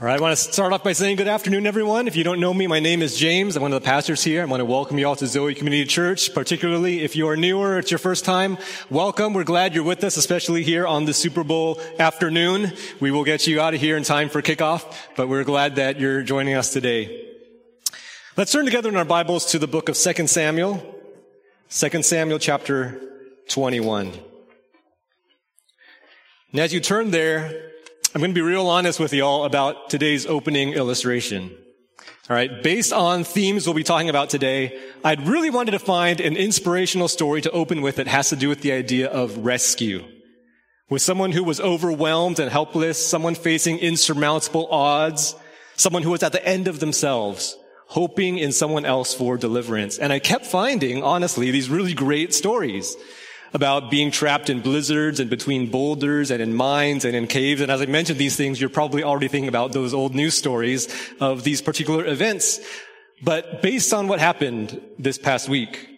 All right, I want to start off by saying good afternoon, everyone. If you don't know me, my name is James. I'm one of the pastors here. I want to welcome you all to Zoe Community Church, particularly if you are newer, it's your first time. Welcome. We're glad you're with us, especially here on the Super Bowl afternoon. We will get you out of here in time for kickoff, but we're glad that you're joining us today. Let's turn together in our Bibles to the book of 2 Samuel, 2 Samuel chapter 21. And as you turn there, I'm going to be real honest with y'all about today's opening illustration. All right. Based on themes we'll be talking about today, I'd really wanted to find an inspirational story to open with that has to do with the idea of rescue. With someone who was overwhelmed and helpless, someone facing insurmountable odds, someone who was at the end of themselves, hoping in someone else for deliverance. And I kept finding, honestly, these really great stories about being trapped in blizzards and between boulders and in mines and in caves. And as I mentioned these things, you're probably already thinking about those old news stories of these particular events. But based on what happened this past week,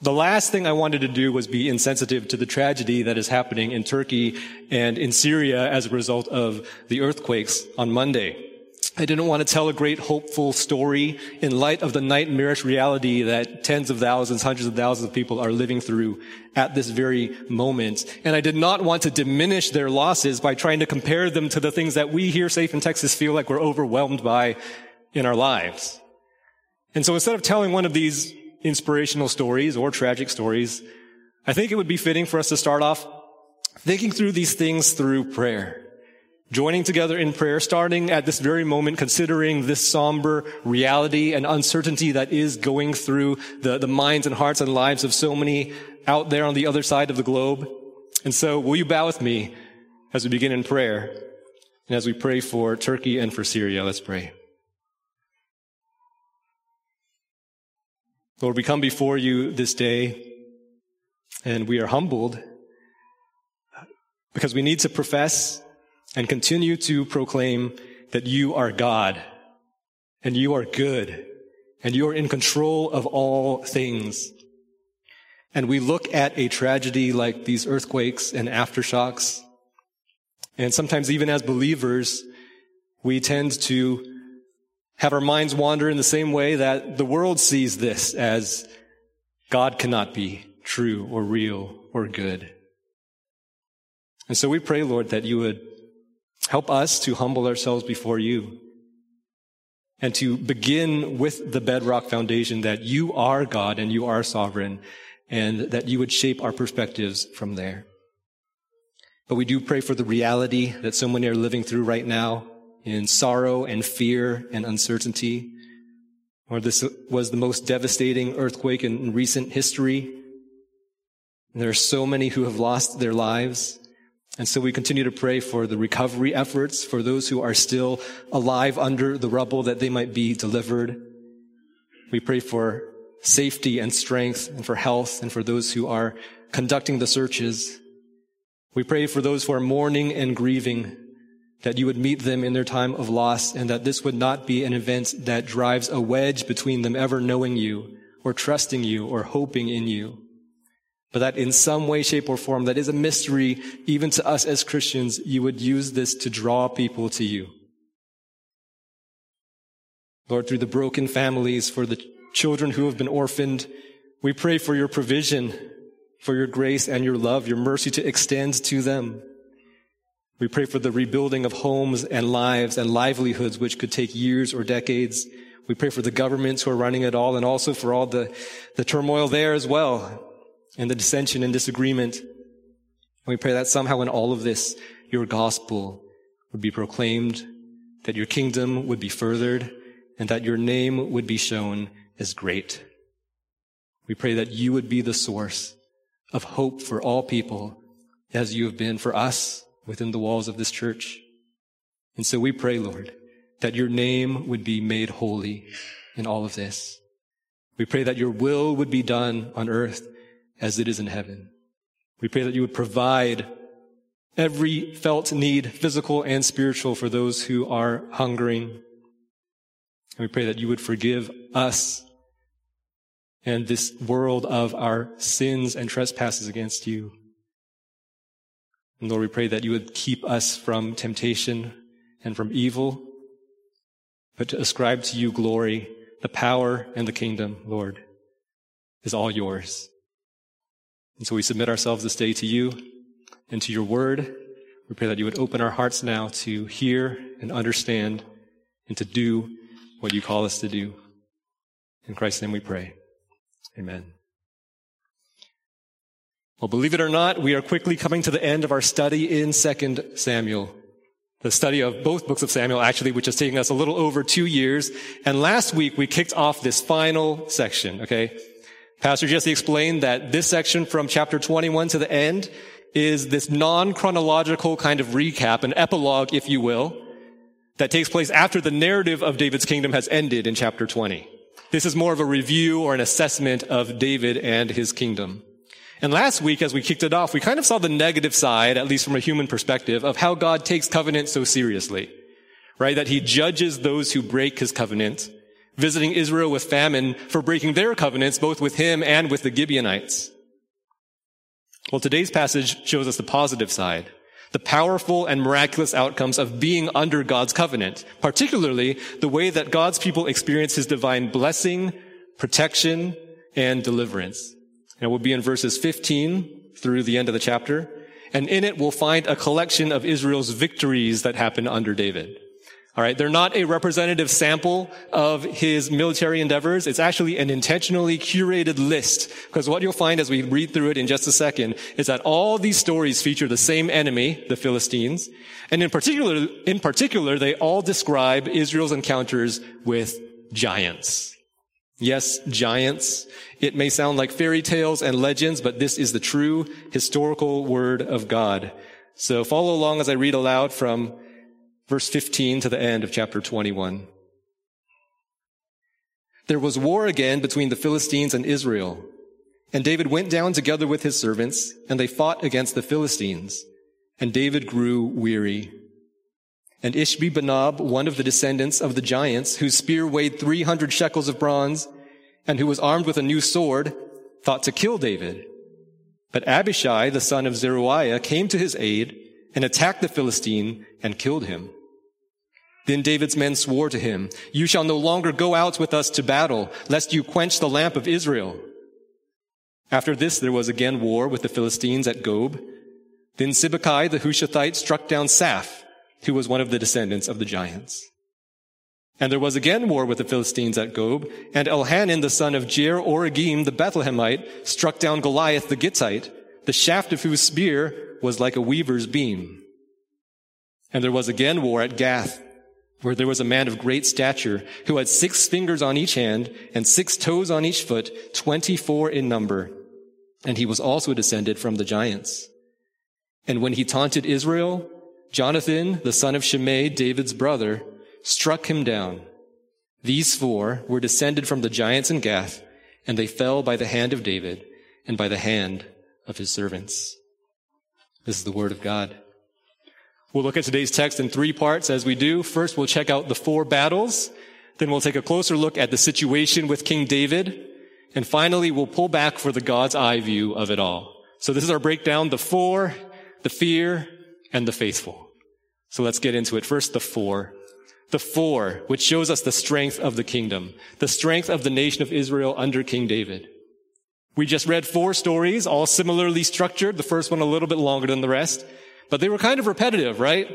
the last thing I wanted to do was be insensitive to the tragedy that is happening in Turkey and in Syria as a result of the earthquakes on Monday. I didn't want to tell a great hopeful story in light of the nightmarish reality that tens of thousands, hundreds of thousands of people are living through at this very moment. And I did not want to diminish their losses by trying to compare them to the things that we here safe in Texas feel like we're overwhelmed by in our lives. And so instead of telling one of these inspirational stories or tragic stories, I think it would be fitting for us to start off thinking through these things through prayer joining together in prayer, starting at this very moment, considering this somber reality and uncertainty that is going through the, the minds and hearts and lives of so many out there on the other side of the globe. And so will you bow with me as we begin in prayer and as we pray for Turkey and for Syria? Let's pray. Lord, we come before you this day and we are humbled because we need to profess and continue to proclaim that you are God and you are good and you are in control of all things. And we look at a tragedy like these earthquakes and aftershocks. And sometimes even as believers, we tend to have our minds wander in the same way that the world sees this as God cannot be true or real or good. And so we pray, Lord, that you would Help us to humble ourselves before you and to begin with the bedrock foundation that you are God and you are sovereign and that you would shape our perspectives from there. But we do pray for the reality that so many are living through right now in sorrow and fear and uncertainty. Or this was the most devastating earthquake in recent history. And there are so many who have lost their lives. And so we continue to pray for the recovery efforts for those who are still alive under the rubble that they might be delivered. We pray for safety and strength and for health and for those who are conducting the searches. We pray for those who are mourning and grieving that you would meet them in their time of loss and that this would not be an event that drives a wedge between them ever knowing you or trusting you or hoping in you but that in some way, shape, or form, that is a mystery even to us as Christians, you would use this to draw people to you. Lord, through the broken families, for the children who have been orphaned, we pray for your provision, for your grace and your love, your mercy to extend to them. We pray for the rebuilding of homes and lives and livelihoods, which could take years or decades. We pray for the governments who are running it all and also for all the, the turmoil there as well and the dissension and disagreement. We pray that somehow in all of this, your gospel would be proclaimed, that your kingdom would be furthered, and that your name would be shown as great. We pray that you would be the source of hope for all people as you have been for us within the walls of this church. And so we pray, Lord, that your name would be made holy in all of this. We pray that your will would be done on earth as it is in heaven. We pray that you would provide every felt need, physical and spiritual, for those who are hungering. And we pray that you would forgive us and this world of our sins and trespasses against you. And Lord, we pray that you would keep us from temptation and from evil, but to ascribe to you glory, the power, and the kingdom, Lord, is all yours. And so we submit ourselves this day to you and to your word. We pray that you would open our hearts now to hear and understand and to do what you call us to do. In Christ's name we pray. Amen. Well, believe it or not, we are quickly coming to the end of our study in 2 Samuel the study of both books of Samuel, actually, which is taking us a little over two years. And last week we kicked off this final section, okay? Pastor Jesse explained that this section from chapter 21 to the end is this non-chronological kind of recap, an epilogue, if you will, that takes place after the narrative of David's kingdom has ended in chapter 20. This is more of a review or an assessment of David and his kingdom. And last week, as we kicked it off, we kind of saw the negative side, at least from a human perspective, of how God takes covenant so seriously. Right? That he judges those who break his covenant, visiting Israel with famine for breaking their covenants, both with him and with the Gibeonites. Well, today's passage shows us the positive side. The powerful and miraculous outcomes of being under God's covenant, particularly the way that God's people experience his divine blessing, protection, and deliverance. And we'll be in verses 15 through the end of the chapter. And in it, we'll find a collection of Israel's victories that happened under David. All right. They're not a representative sample of his military endeavors. It's actually an intentionally curated list. Because what you'll find as we read through it in just a second is that all these stories feature the same enemy, the Philistines. And in particular, in particular, they all describe Israel's encounters with giants. Yes, giants. It may sound like fairy tales and legends, but this is the true historical word of God. So follow along as I read aloud from verse 15 to the end of chapter 21. There was war again between the Philistines and Israel. And David went down together with his servants, and they fought against the Philistines. And David grew weary. And Ishbi Benob, one of the descendants of the giants, whose spear weighed 300 shekels of bronze, and who was armed with a new sword, thought to kill David. But Abishai, the son of Zeruiah, came to his aid and attacked the Philistine and killed him. Then David's men swore to him, You shall no longer go out with us to battle, lest you quench the lamp of Israel. After this, there was again war with the Philistines at Gob. Then Sibbecai the Hushathite struck down Saph, who was one of the descendants of the giants. And there was again war with the Philistines at Gob, and Elhanan, the son of Jair Oregim, the Bethlehemite, struck down Goliath the Gittite, the shaft of whose spear was like a weaver's beam. And there was again war at Gath, where there was a man of great stature, who had six fingers on each hand, and six toes on each foot, twenty-four in number. And he was also descended from the giants. And when he taunted Israel, Jonathan, the son of Shimei, David's brother, struck him down. These four were descended from the giants in Gath, and they fell by the hand of David and by the hand of his servants. This is the word of God. We'll look at today's text in three parts as we do. First, we'll check out the four battles. Then we'll take a closer look at the situation with King David. And finally, we'll pull back for the God's eye view of it all. So this is our breakdown, the four, the fear, and the faithful. So let's get into it. First, the four the four, which shows us the strength of the kingdom, the strength of the nation of Israel under King David. We just read four stories, all similarly structured, the first one a little bit longer than the rest, but they were kind of repetitive, right?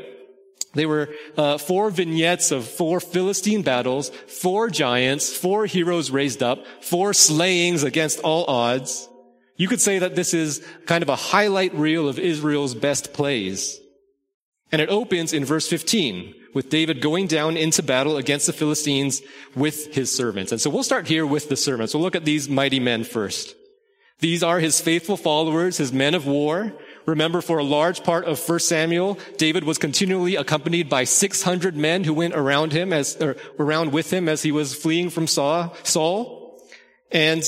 They were uh, four vignettes of four Philistine battles, four giants, four heroes raised up, four slayings against all odds. You could say that this is kind of a highlight reel of Israel's best plays. And it opens in verse 15 with David going down into battle against the Philistines with his servants. And so we'll start here with the servants. We'll look at these mighty men first. These are his faithful followers, his men of war. Remember, for a large part of 1 Samuel, David was continually accompanied by 600 men who went around him as, around with him as he was fleeing from Saul. And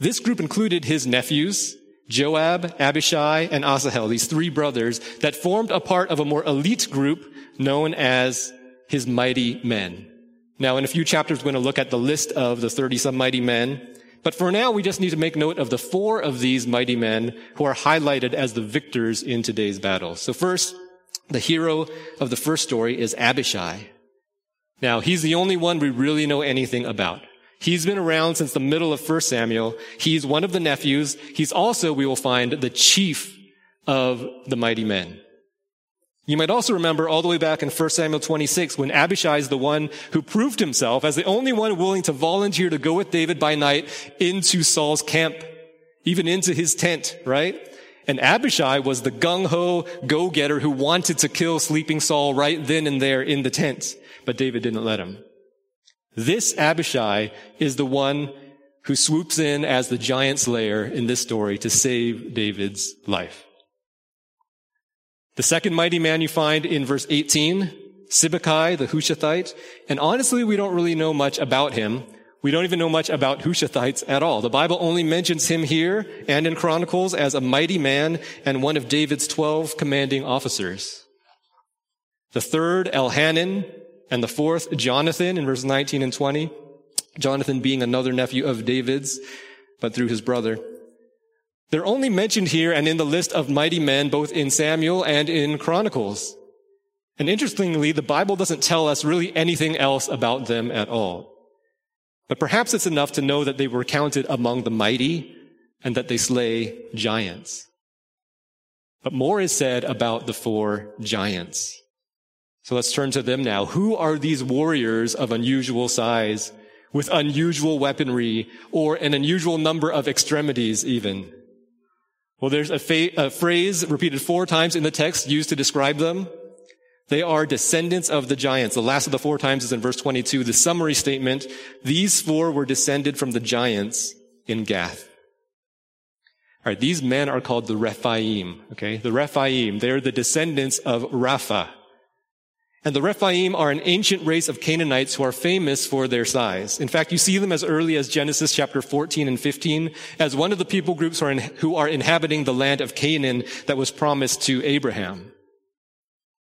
this group included his nephews, Joab, Abishai, and Asahel, these three brothers that formed a part of a more elite group known as his mighty men. Now, in a few chapters, we're going to look at the list of the 30 some mighty men. But for now, we just need to make note of the four of these mighty men who are highlighted as the victors in today's battle. So first, the hero of the first story is Abishai. Now, he's the only one we really know anything about. He's been around since the middle of 1 Samuel. He's one of the nephews. He's also, we will find, the chief of the mighty men. You might also remember all the way back in 1 Samuel 26 when Abishai is the one who proved himself as the only one willing to volunteer to go with David by night into Saul's camp, even into his tent, right? And Abishai was the gung-ho go-getter who wanted to kill sleeping Saul right then and there in the tent, but David didn't let him. This Abishai is the one who swoops in as the giant slayer in this story to save David's life. The second mighty man you find in verse 18, Sibbecai, the Hushathite. And honestly, we don't really know much about him. We don't even know much about Hushathites at all. The Bible only mentions him here and in Chronicles as a mighty man and one of David's 12 commanding officers. The third, Elhanan, and the fourth, Jonathan in verses 19 and 20. Jonathan being another nephew of David's, but through his brother. They're only mentioned here and in the list of mighty men, both in Samuel and in Chronicles. And interestingly, the Bible doesn't tell us really anything else about them at all. But perhaps it's enough to know that they were counted among the mighty and that they slay giants. But more is said about the four giants. So let's turn to them now. Who are these warriors of unusual size, with unusual weaponry, or an unusual number of extremities even? Well, there's a, fa- a, phrase repeated four times in the text used to describe them. They are descendants of the giants. The last of the four times is in verse 22. The summary statement, these four were descended from the giants in Gath. All right, these men are called the Rephaim, okay? The Rephaim, they're the descendants of Rapha. And the Rephaim are an ancient race of Canaanites who are famous for their size. In fact, you see them as early as Genesis chapter 14 and 15 as one of the people groups who are, in, who are inhabiting the land of Canaan that was promised to Abraham.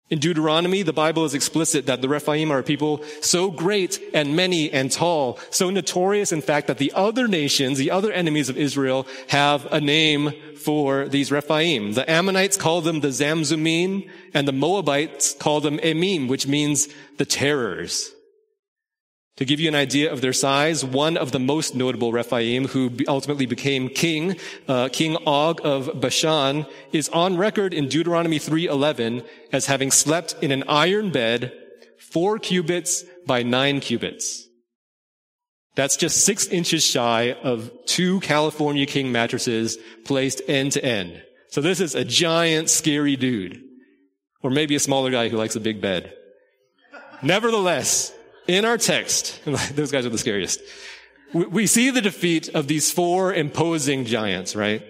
In Deuteronomy, the Bible is explicit that the Rephaim are a people so great and many and tall, so notorious, in fact, that the other nations, the other enemies of Israel, have a name for these Rephaim. The Ammonites call them the Zamzummim, and the Moabites call them Emim, which means the terrors. To give you an idea of their size, one of the most notable Rephaim, who ultimately became king, uh, King Og of Bashan, is on record in Deuteronomy 3:11 as having slept in an iron bed, four cubits by nine cubits. That's just six inches shy of two California King mattresses placed end to end. So this is a giant, scary dude, or maybe a smaller guy who likes a big bed. Nevertheless, in our text, those guys are the scariest. We see the defeat of these four imposing giants, right?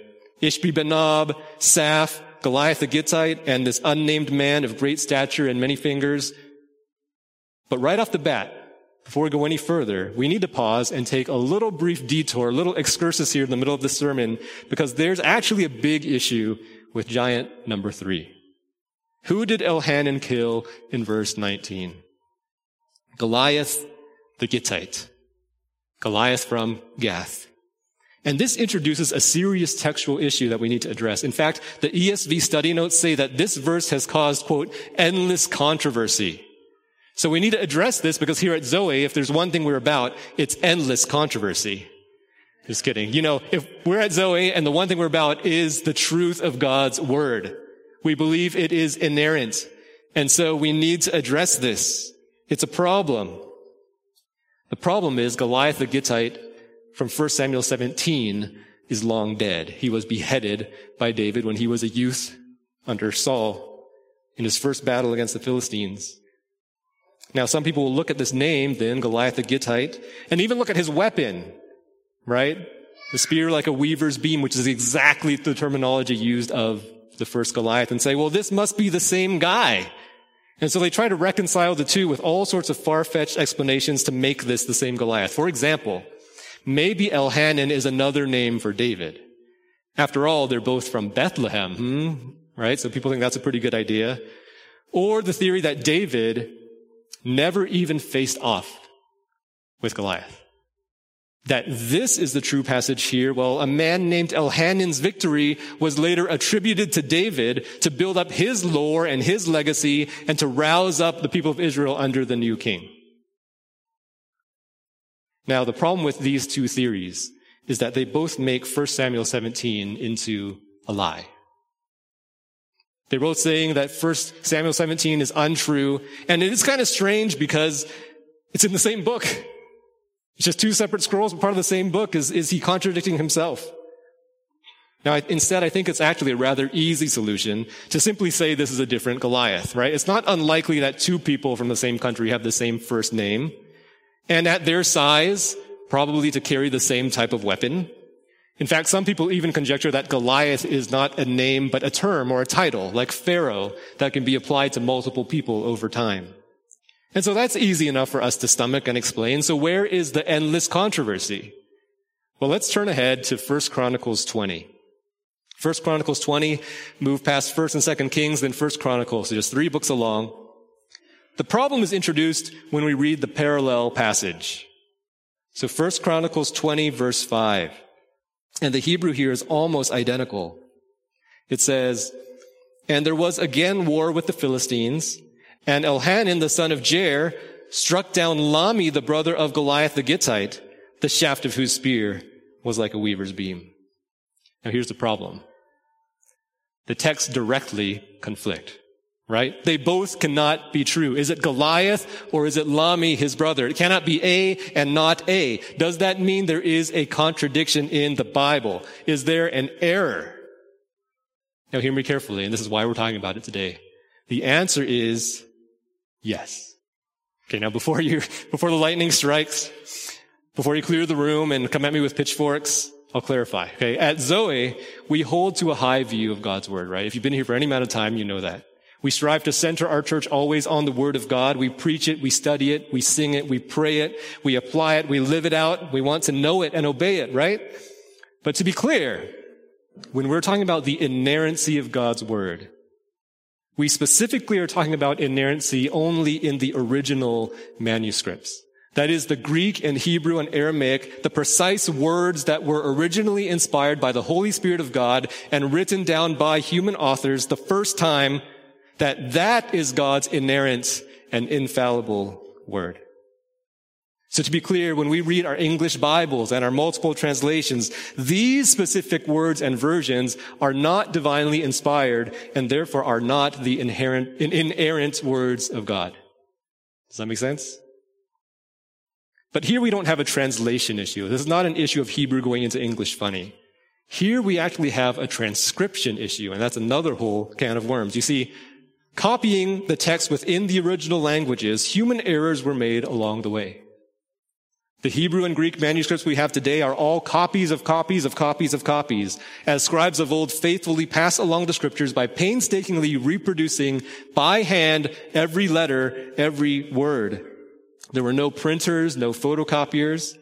Ishbi Benob, Saph, Goliath the Gittite, and this unnamed man of great stature and many fingers. But right off the bat, before we go any further, we need to pause and take a little brief detour, a little excursus here in the middle of the sermon, because there's actually a big issue with giant number three. Who did Elhanan kill in verse 19? Goliath the Gittite. Goliath from Gath. And this introduces a serious textual issue that we need to address. In fact, the ESV study notes say that this verse has caused, quote, endless controversy. So we need to address this because here at Zoe, if there's one thing we're about, it's endless controversy. Just kidding. You know, if we're at Zoe and the one thing we're about is the truth of God's word, we believe it is inerrant. And so we need to address this. It's a problem. The problem is Goliath the Gittite from 1 Samuel 17 is long dead. He was beheaded by David when he was a youth under Saul in his first battle against the Philistines. Now, some people will look at this name, then, Goliath the Gittite, and even look at his weapon, right? The spear like a weaver's beam, which is exactly the terminology used of the first Goliath, and say, well, this must be the same guy. And so they try to reconcile the two with all sorts of far-fetched explanations to make this the same Goliath. For example, maybe Elhanan is another name for David. After all, they're both from Bethlehem, hmm? right? So people think that's a pretty good idea. Or the theory that David never even faced off with Goliath that this is the true passage here. Well, a man named Elhanan's victory was later attributed to David to build up his lore and his legacy and to rouse up the people of Israel under the new king. Now, the problem with these two theories is that they both make 1 Samuel 17 into a lie. They're both saying that 1 Samuel 17 is untrue, and it is kind of strange because it's in the same book. It's just two separate scrolls, but part of the same book. Is, is he contradicting himself? Now, instead, I think it's actually a rather easy solution to simply say this is a different Goliath, right? It's not unlikely that two people from the same country have the same first name, and at their size, probably to carry the same type of weapon. In fact, some people even conjecture that Goliath is not a name, but a term or a title, like Pharaoh, that can be applied to multiple people over time. And so that's easy enough for us to stomach and explain. So where is the endless controversy? Well, let's turn ahead to 1 Chronicles 20. 1 Chronicles 20, move past 1st and 2nd Kings, then 1st Chronicles. So just three books along. The problem is introduced when we read the parallel passage. So 1 Chronicles 20 verse 5. And the Hebrew here is almost identical. It says, And there was again war with the Philistines, and Elhanan, the son of Jair, struck down Lahmi, the brother of Goliath the Gittite, the shaft of whose spear was like a weaver's beam. Now here's the problem. The texts directly conflict, right? They both cannot be true. Is it Goliath or is it Lahmi, his brother? It cannot be A and not A. Does that mean there is a contradiction in the Bible? Is there an error? Now hear me carefully, and this is why we're talking about it today. The answer is Yes. Okay, now before you, before the lightning strikes, before you clear the room and come at me with pitchforks, I'll clarify. Okay, at Zoe, we hold to a high view of God's word, right? If you've been here for any amount of time, you know that. We strive to center our church always on the word of God. We preach it, we study it, we sing it, we pray it, we apply it, we live it out. We want to know it and obey it, right? But to be clear, when we're talking about the inerrancy of God's word, we specifically are talking about inerrancy only in the original manuscripts. That is the Greek and Hebrew and Aramaic, the precise words that were originally inspired by the Holy Spirit of God and written down by human authors the first time that that is God's inerrant and infallible word. So to be clear, when we read our English Bibles and our multiple translations, these specific words and versions are not divinely inspired and therefore are not the inherent, inerrant words of God. Does that make sense? But here we don't have a translation issue. This is not an issue of Hebrew going into English funny. Here we actually have a transcription issue, and that's another whole can of worms. You see, copying the text within the original languages, human errors were made along the way. The Hebrew and Greek manuscripts we have today are all copies of copies of copies of copies, as scribes of old faithfully pass along the scriptures by painstakingly reproducing by hand every letter, every word. There were no printers, no photocopiers.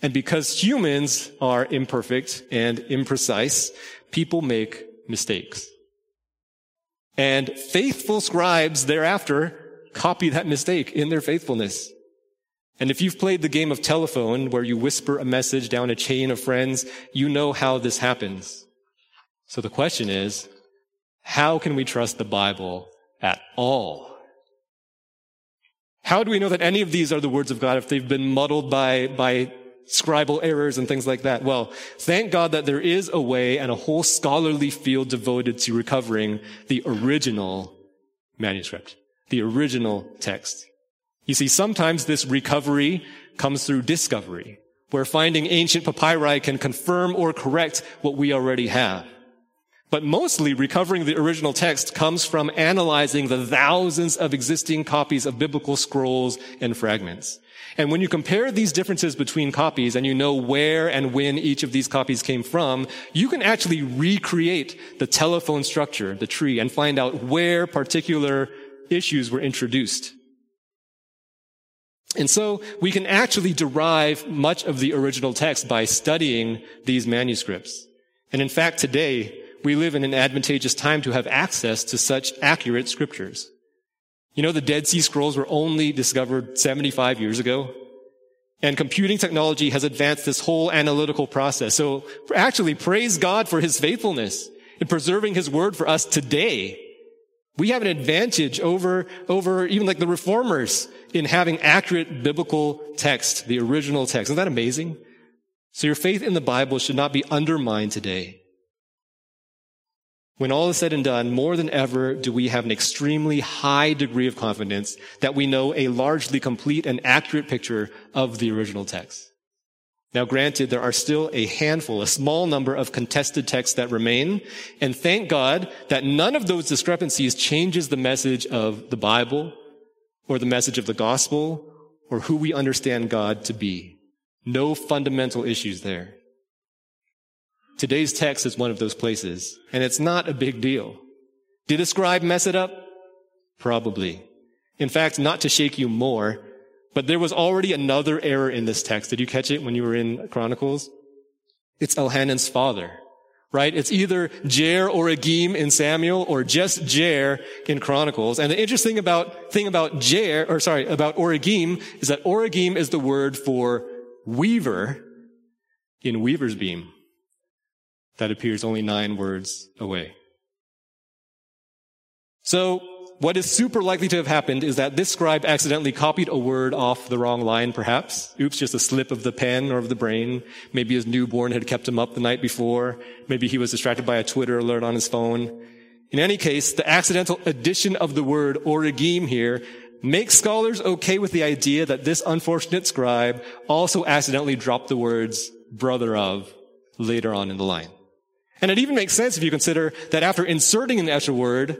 And because humans are imperfect and imprecise, people make mistakes. And faithful scribes thereafter copy that mistake in their faithfulness. And if you've played the game of telephone where you whisper a message down a chain of friends, you know how this happens. So the question is, how can we trust the Bible at all? How do we know that any of these are the words of God if they've been muddled by, by scribal errors and things like that? Well, thank God that there is a way and a whole scholarly field devoted to recovering the original manuscript, the original text. You see, sometimes this recovery comes through discovery, where finding ancient papyri can confirm or correct what we already have. But mostly recovering the original text comes from analyzing the thousands of existing copies of biblical scrolls and fragments. And when you compare these differences between copies and you know where and when each of these copies came from, you can actually recreate the telephone structure, the tree, and find out where particular issues were introduced. And so we can actually derive much of the original text by studying these manuscripts. And in fact, today, we live in an advantageous time to have access to such accurate scriptures. You know, the Dead Sea Scrolls were only discovered 75 years ago. And computing technology has advanced this whole analytical process. So actually, praise God for his faithfulness in preserving his word for us today We have an advantage over, over even like the reformers in having accurate biblical text, the original text. Isn't that amazing? So your faith in the Bible should not be undermined today. When all is said and done, more than ever do we have an extremely high degree of confidence that we know a largely complete and accurate picture of the original text. Now granted, there are still a handful, a small number of contested texts that remain, and thank God that none of those discrepancies changes the message of the Bible or the message of the gospel or who we understand God to be. No fundamental issues there. Today's text is one of those places, and it's not a big deal. Did a scribe mess it up? Probably. In fact, not to shake you more, but there was already another error in this text. Did you catch it when you were in Chronicles? It's Elhanan's father, right? It's either Jair Oregim in Samuel or just Jair in Chronicles. And the interesting about, thing about Jair, or sorry, about Origim is that Origim is the word for weaver in Weaver's Beam that appears only nine words away. So, what is super likely to have happened is that this scribe accidentally copied a word off the wrong line, perhaps. Oops, just a slip of the pen or of the brain. Maybe his newborn had kept him up the night before. Maybe he was distracted by a Twitter alert on his phone. In any case, the accidental addition of the word origim here makes scholars okay with the idea that this unfortunate scribe also accidentally dropped the words brother of later on in the line. And it even makes sense if you consider that after inserting an extra word,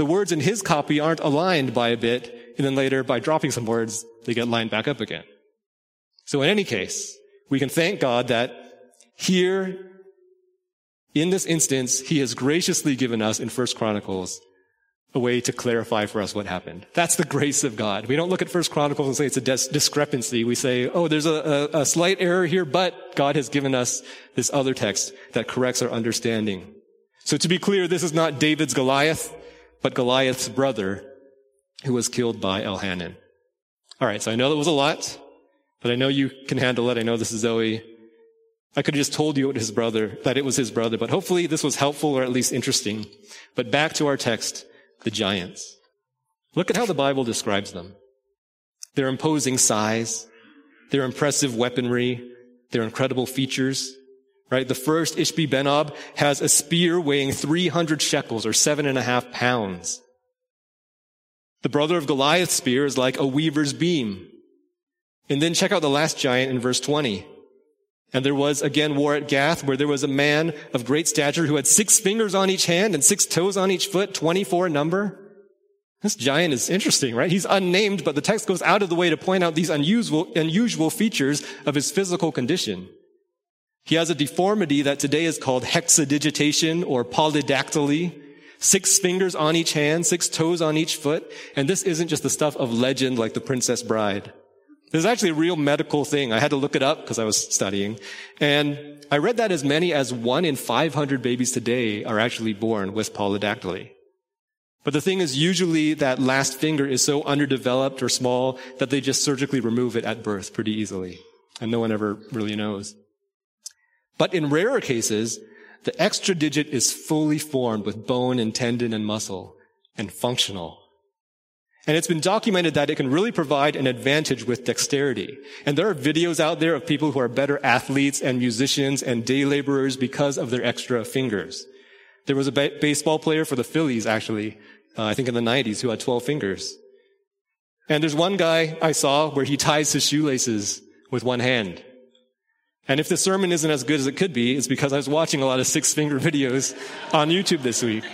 the words in his copy aren't aligned by a bit, and then later, by dropping some words, they get lined back up again. So in any case, we can thank God that here, in this instance, he has graciously given us in First Chronicles a way to clarify for us what happened. That's the grace of God. We don't look at First Chronicles and say it's a dis- discrepancy. We say, oh, there's a, a, a slight error here, but God has given us this other text that corrects our understanding. So to be clear, this is not David's Goliath, but Goliath's brother who was killed by Elhanan. All right, so I know that was a lot, but I know you can handle it. I know this is Zoe. I could have just told you it was his brother, that it was his brother, but hopefully this was helpful or at least interesting. But back to our text the giants. Look at how the Bible describes them. Their imposing size, their impressive weaponry, their incredible features, right? The first Ishbi Benob has a spear weighing 300 shekels or seven and a half pounds. The brother of Goliath's spear is like a weaver's beam. And then check out the last giant in verse 20. And there was again war at Gath where there was a man of great stature who had six fingers on each hand and six toes on each foot, 24 number. This giant is interesting, right? He's unnamed, but the text goes out of the way to point out these unusual, unusual features of his physical condition. He has a deformity that today is called hexadigitation or polydactyly. Six fingers on each hand, six toes on each foot. And this isn't just the stuff of legend like the Princess Bride. This is actually a real medical thing. I had to look it up because I was studying. And I read that as many as one in 500 babies today are actually born with polydactyly. But the thing is, usually that last finger is so underdeveloped or small that they just surgically remove it at birth pretty easily. And no one ever really knows. But in rarer cases, the extra digit is fully formed with bone and tendon and muscle and functional. And it's been documented that it can really provide an advantage with dexterity. And there are videos out there of people who are better athletes and musicians and day laborers because of their extra fingers. There was a ba- baseball player for the Phillies, actually, uh, I think in the 90s, who had 12 fingers. And there's one guy I saw where he ties his shoelaces with one hand. And if the sermon isn't as good as it could be, it's because I was watching a lot of six finger videos on YouTube this week.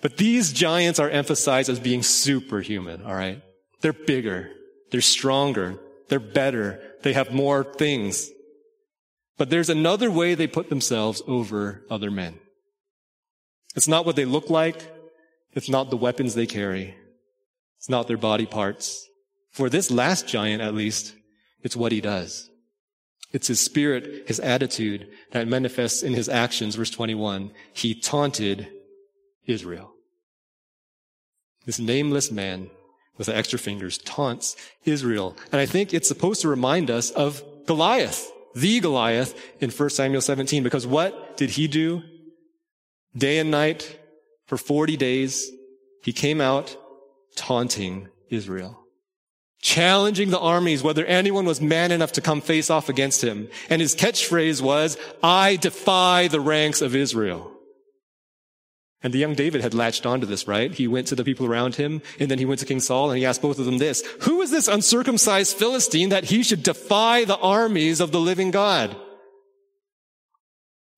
But these giants are emphasized as being superhuman, all right? They're bigger. They're stronger. They're better. They have more things. But there's another way they put themselves over other men. It's not what they look like. It's not the weapons they carry. It's not their body parts. For this last giant, at least, it's what he does. It's his spirit, his attitude that manifests in his actions. Verse 21. He taunted Israel. This nameless man with the extra fingers taunts Israel. And I think it's supposed to remind us of Goliath, the Goliath in 1 Samuel 17, because what did he do? Day and night, For 40 days, he came out taunting Israel, challenging the armies whether anyone was man enough to come face off against him. And his catchphrase was, I defy the ranks of Israel. And the young David had latched onto this, right? He went to the people around him, and then he went to King Saul, and he asked both of them this, who is this uncircumcised Philistine that he should defy the armies of the living God?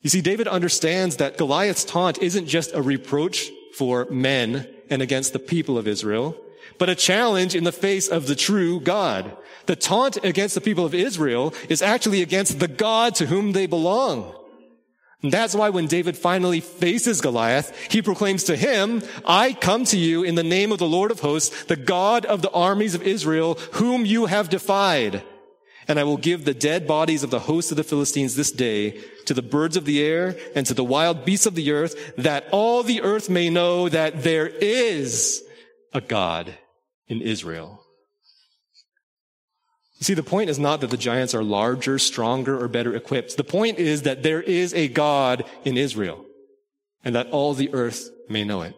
You see, David understands that Goliath's taunt isn't just a reproach for men and against the people of Israel, but a challenge in the face of the true God. The taunt against the people of Israel is actually against the God to whom they belong. And that's why when David finally faces Goliath, he proclaims to him, I come to you in the name of the Lord of hosts, the God of the armies of Israel, whom you have defied. And I will give the dead bodies of the hosts of the Philistines this day to the birds of the air and to the wild beasts of the earth, that all the earth may know that there is a God in Israel. You see, the point is not that the giants are larger, stronger, or better equipped. The point is that there is a God in Israel and that all the earth may know it.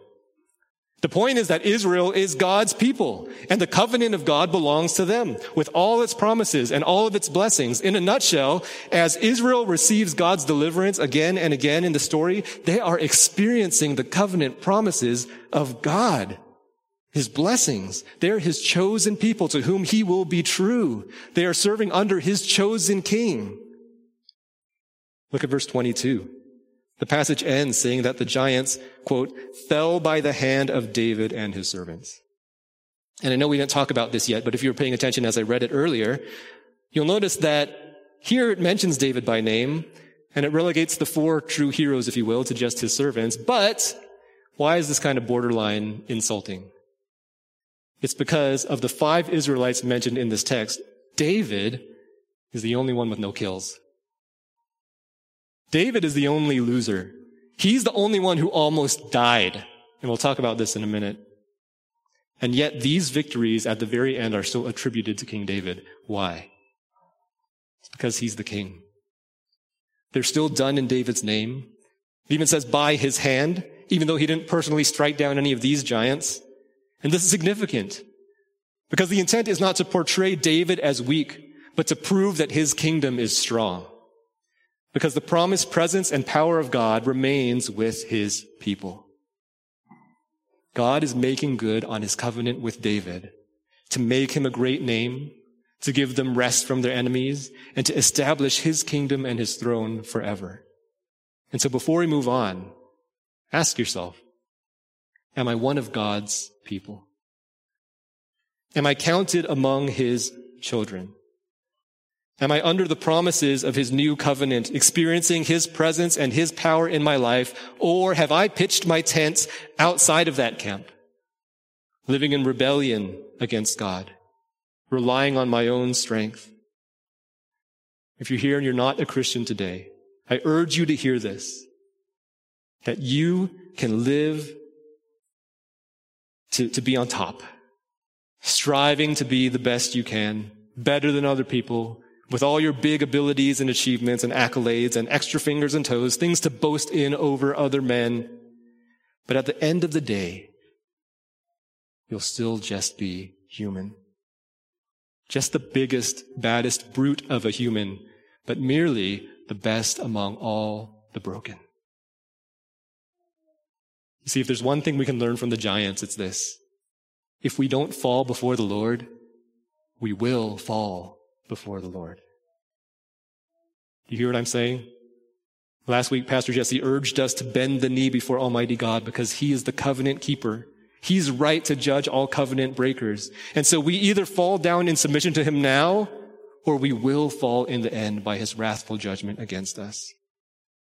The point is that Israel is God's people and the covenant of God belongs to them with all its promises and all of its blessings. In a nutshell, as Israel receives God's deliverance again and again in the story, they are experiencing the covenant promises of God. His blessings. They're his chosen people to whom he will be true. They are serving under his chosen king. Look at verse 22. The passage ends saying that the giants, quote, fell by the hand of David and his servants. And I know we didn't talk about this yet, but if you were paying attention as I read it earlier, you'll notice that here it mentions David by name and it relegates the four true heroes, if you will, to just his servants. But why is this kind of borderline insulting? It's because of the five Israelites mentioned in this text, David is the only one with no kills. David is the only loser. He's the only one who almost died. And we'll talk about this in a minute. And yet these victories at the very end are still attributed to King David. Why? It's because he's the king. They're still done in David's name. It even says by his hand, even though he didn't personally strike down any of these giants. And this is significant because the intent is not to portray David as weak, but to prove that his kingdom is strong. Because the promised presence and power of God remains with his people. God is making good on his covenant with David to make him a great name, to give them rest from their enemies, and to establish his kingdom and his throne forever. And so before we move on, ask yourself, am I one of God's people? Am I counted among his children? Am I under the promises of his new covenant, experiencing his presence and his power in my life? Or have I pitched my tents outside of that camp, living in rebellion against God, relying on my own strength? If you're here and you're not a Christian today, I urge you to hear this, that you can live to, to be on top, striving to be the best you can, better than other people, with all your big abilities and achievements and accolades and extra fingers and toes, things to boast in over other men. But at the end of the day, you'll still just be human. Just the biggest, baddest brute of a human, but merely the best among all the broken. See, if there's one thing we can learn from the giants, it's this. If we don't fall before the Lord, we will fall before the Lord. You hear what I'm saying? Last week, Pastor Jesse urged us to bend the knee before Almighty God because He is the covenant keeper. He's right to judge all covenant breakers. And so we either fall down in submission to Him now, or we will fall in the end by His wrathful judgment against us.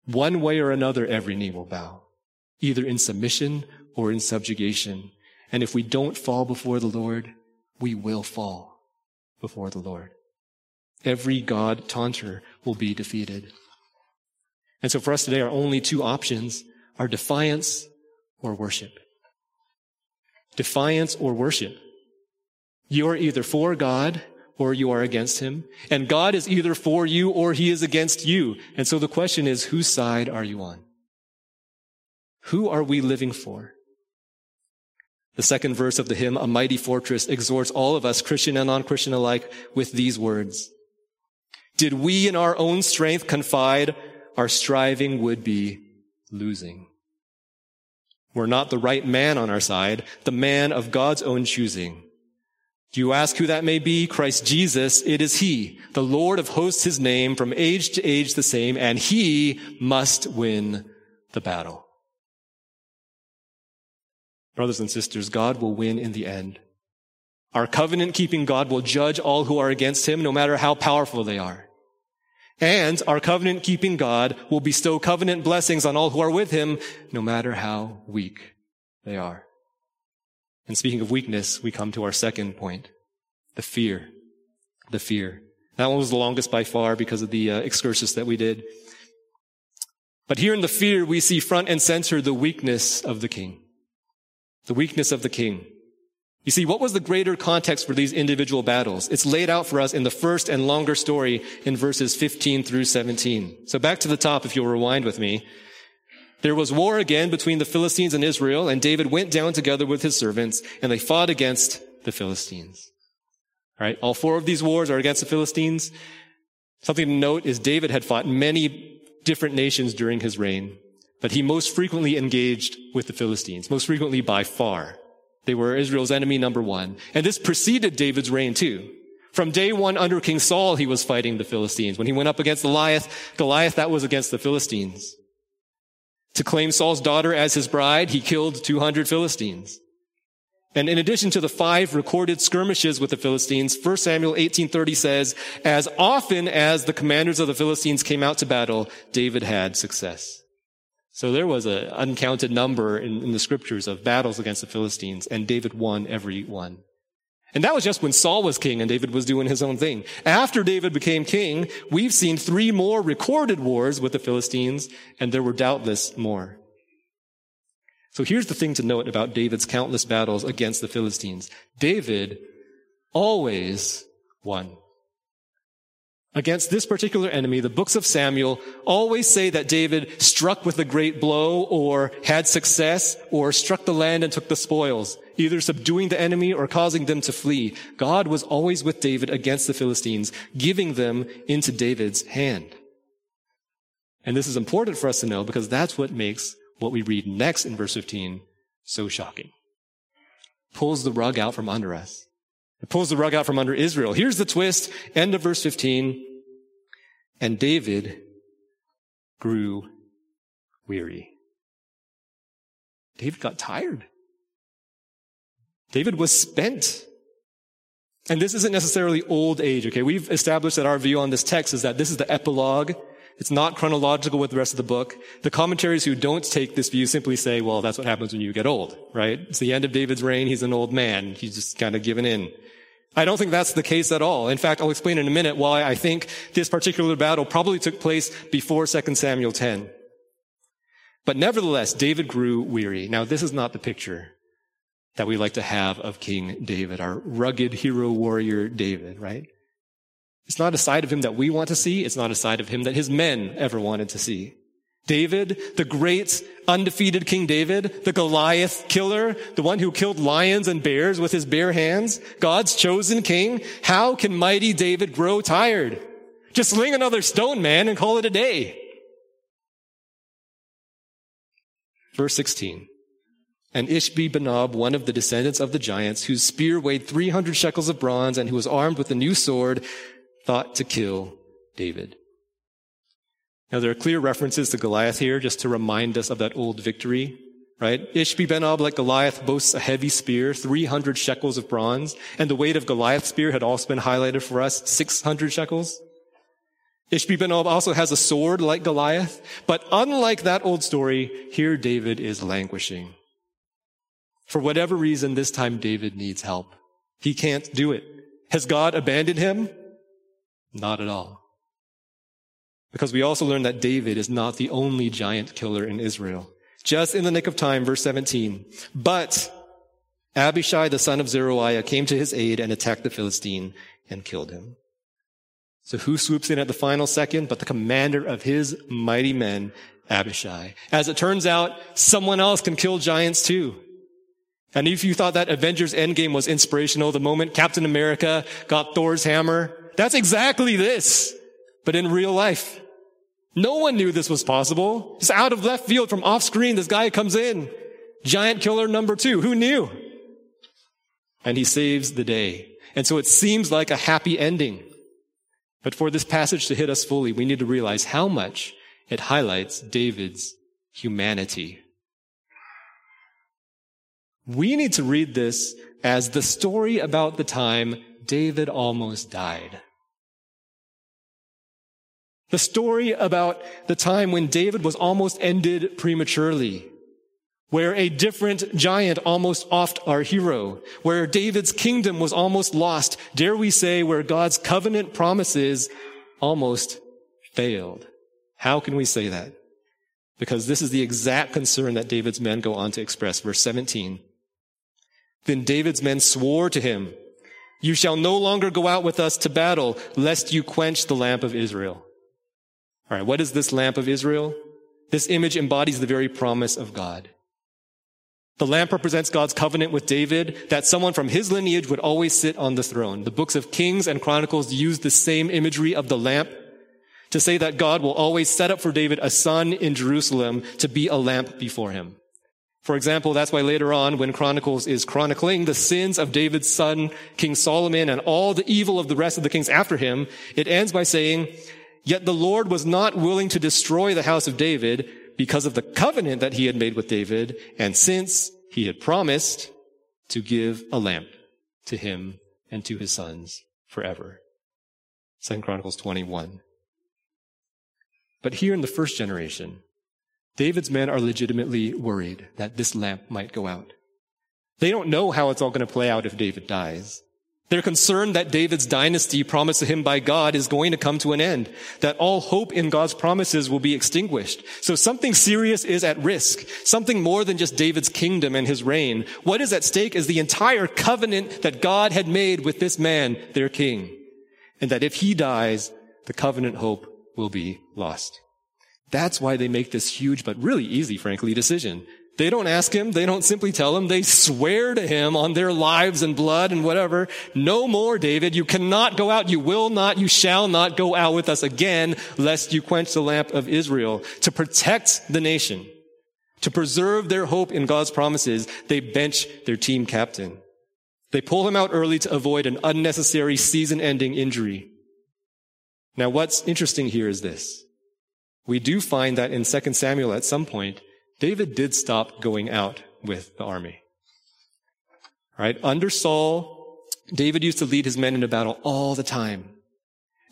One way or another, every knee will bow either in submission or in subjugation. And if we don't fall before the Lord, we will fall before the Lord. Every God taunter will be defeated. And so for us today, our only two options are defiance or worship. Defiance or worship. You are either for God or you are against him. And God is either for you or he is against you. And so the question is, whose side are you on? Who are we living for? The second verse of the hymn, A Mighty Fortress, exhorts all of us, Christian and non-Christian alike, with these words. Did we in our own strength confide, our striving would be losing. We're not the right man on our side, the man of God's own choosing. Do you ask who that may be? Christ Jesus, it is He, the Lord of hosts, His name, from age to age the same, and He must win the battle. Brothers and sisters, God will win in the end. Our covenant keeping God will judge all who are against Him, no matter how powerful they are. And our covenant keeping God will bestow covenant blessings on all who are with him, no matter how weak they are. And speaking of weakness, we come to our second point. The fear. The fear. That one was the longest by far because of the uh, excursus that we did. But here in the fear, we see front and center the weakness of the king. The weakness of the king. You see, what was the greater context for these individual battles? It's laid out for us in the first and longer story in verses 15 through 17. So back to the top, if you'll rewind with me. There was war again between the Philistines and Israel, and David went down together with his servants, and they fought against the Philistines. All right. All four of these wars are against the Philistines. Something to note is David had fought many different nations during his reign, but he most frequently engaged with the Philistines, most frequently by far. They were Israel's enemy number one. And this preceded David's reign too. From day one under King Saul, he was fighting the Philistines. When he went up against Goliath, Goliath, that was against the Philistines. To claim Saul's daughter as his bride, he killed 200 Philistines. And in addition to the five recorded skirmishes with the Philistines, 1 Samuel 18:30 says, as often as the commanders of the Philistines came out to battle, David had success. So there was an uncounted number in, in, the scriptures of battles against the Philistines, and David won every one. And that was just when Saul was king and David was doing his own thing. After David became king, we've seen three more recorded wars with the Philistines, and there were doubtless more. So here's the thing to note about David's countless battles against the Philistines. David always won. Against this particular enemy, the books of Samuel always say that David struck with a great blow or had success or struck the land and took the spoils, either subduing the enemy or causing them to flee. God was always with David against the Philistines, giving them into David's hand. And this is important for us to know because that's what makes what we read next in verse 15 so shocking. Pulls the rug out from under us. It pulls the rug out from under Israel. Here's the twist. End of verse 15. And David grew weary. David got tired. David was spent. And this isn't necessarily old age, okay? We've established that our view on this text is that this is the epilogue. It's not chronological with the rest of the book. The commentaries who don't take this view simply say, well, that's what happens when you get old, right? It's the end of David's reign. He's an old man. He's just kind of given in. I don't think that's the case at all. In fact, I'll explain in a minute why I think this particular battle probably took place before 2 Samuel 10. But nevertheless, David grew weary. Now, this is not the picture that we like to have of King David, our rugged hero warrior David, right? It's not a side of him that we want to see. It's not a side of him that his men ever wanted to see. David, the great undefeated King David, the Goliath killer, the one who killed lions and bears with his bare hands, God's chosen king. How can mighty David grow tired? Just sling another stone, man, and call it a day. Verse 16. And Ishbi Benob, one of the descendants of the giants, whose spear weighed 300 shekels of bronze and who was armed with a new sword, thought to kill David. Now, there are clear references to Goliath here just to remind us of that old victory, right? Ishbi Benob, like Goliath, boasts a heavy spear, 300 shekels of bronze, and the weight of Goliath's spear had also been highlighted for us, 600 shekels. Ishbi Benob also has a sword like Goliath, but unlike that old story, here David is languishing. For whatever reason, this time David needs help. He can't do it. Has God abandoned him? Not at all. Because we also learn that David is not the only giant killer in Israel. Just in the nick of time, verse 17. But Abishai, the son of Zeruiah, came to his aid and attacked the Philistine and killed him. So who swoops in at the final second but the commander of his mighty men, Abishai? As it turns out, someone else can kill giants too. And if you thought that Avengers Endgame was inspirational, the moment Captain America got Thor's hammer, that's exactly this, but in real life. No one knew this was possible. Just out of left field from off screen, this guy comes in. Giant killer number two. Who knew? And he saves the day. And so it seems like a happy ending. But for this passage to hit us fully, we need to realize how much it highlights David's humanity. We need to read this as the story about the time David almost died. The story about the time when David was almost ended prematurely, where a different giant almost offed our hero, where David's kingdom was almost lost, dare we say, where God's covenant promises almost failed. How can we say that? Because this is the exact concern that David's men go on to express. Verse 17. Then David's men swore to him, You shall no longer go out with us to battle, lest you quench the lamp of Israel. All right, what is this lamp of Israel? This image embodies the very promise of God. The lamp represents God's covenant with David that someone from his lineage would always sit on the throne. The books of Kings and Chronicles use the same imagery of the lamp to say that God will always set up for David a son in Jerusalem to be a lamp before him. For example, that's why later on, when Chronicles is chronicling the sins of David's son, King Solomon, and all the evil of the rest of the kings after him, it ends by saying, Yet the Lord was not willing to destroy the house of David because of the covenant that he had made with David, and since he had promised to give a lamp to him and to his sons forever. 2 Chronicles 21. But here in the first generation, David's men are legitimately worried that this lamp might go out. They don't know how it's all going to play out if David dies. They're concerned that David's dynasty promised to him by God is going to come to an end, that all hope in God's promises will be extinguished. So something serious is at risk, something more than just David's kingdom and his reign. What is at stake is the entire covenant that God had made with this man, their king. And that if he dies, the covenant hope will be lost. That's why they make this huge, but really easy, frankly, decision. They don't ask him. They don't simply tell him. They swear to him on their lives and blood and whatever. No more, David. You cannot go out. You will not. You shall not go out with us again, lest you quench the lamp of Israel. To protect the nation, to preserve their hope in God's promises, they bench their team captain. They pull him out early to avoid an unnecessary season ending injury. Now, what's interesting here is this. We do find that in 2 Samuel at some point, David did stop going out with the army. Right. Under Saul, David used to lead his men into battle all the time.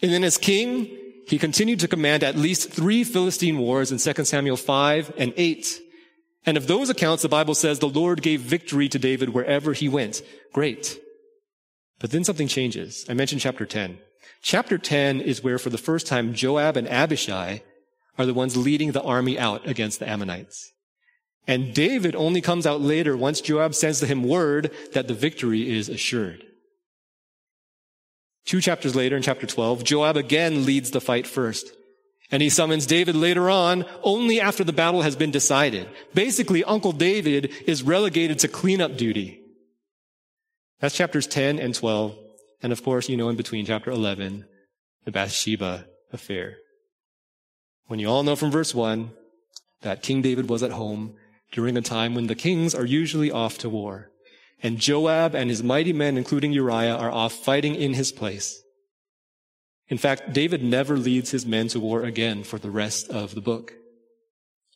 And then as king, he continued to command at least three Philistine wars in 2 Samuel 5 and 8. And of those accounts, the Bible says the Lord gave victory to David wherever he went. Great. But then something changes. I mentioned chapter 10. Chapter 10 is where for the first time Joab and Abishai are the ones leading the army out against the Ammonites. And David only comes out later once Joab sends to him word that the victory is assured. Two chapters later in chapter 12, Joab again leads the fight first. And he summons David later on only after the battle has been decided. Basically, Uncle David is relegated to cleanup duty. That's chapters 10 and 12. And of course, you know, in between chapter 11, the Bathsheba affair. When you all know from verse 1 that King David was at home during a time when the kings are usually off to war. And Joab and his mighty men, including Uriah, are off fighting in his place. In fact, David never leads his men to war again for the rest of the book.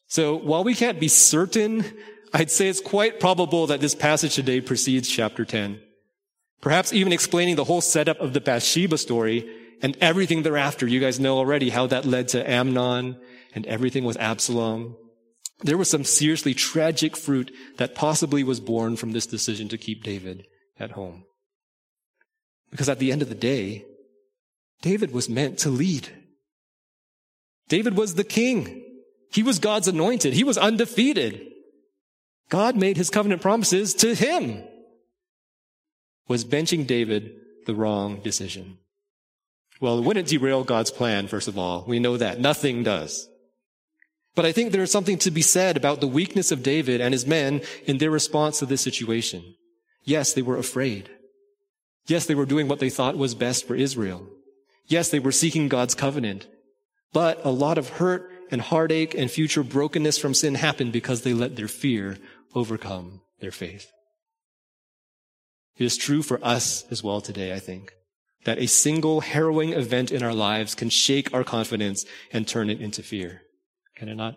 So while we can't be certain, I'd say it's quite probable that this passage today precedes chapter 10. Perhaps even explaining the whole setup of the Bathsheba story and everything thereafter. You guys know already how that led to Amnon and everything with Absalom. There was some seriously tragic fruit that possibly was born from this decision to keep David at home. Because at the end of the day, David was meant to lead. David was the king. He was God's anointed. He was undefeated. God made his covenant promises to him. Was benching David the wrong decision? Well, it wouldn't derail God's plan, first of all. We know that. Nothing does. But I think there is something to be said about the weakness of David and his men in their response to this situation. Yes, they were afraid. Yes, they were doing what they thought was best for Israel. Yes, they were seeking God's covenant. But a lot of hurt and heartache and future brokenness from sin happened because they let their fear overcome their faith. It is true for us as well today, I think, that a single harrowing event in our lives can shake our confidence and turn it into fear. Can it not?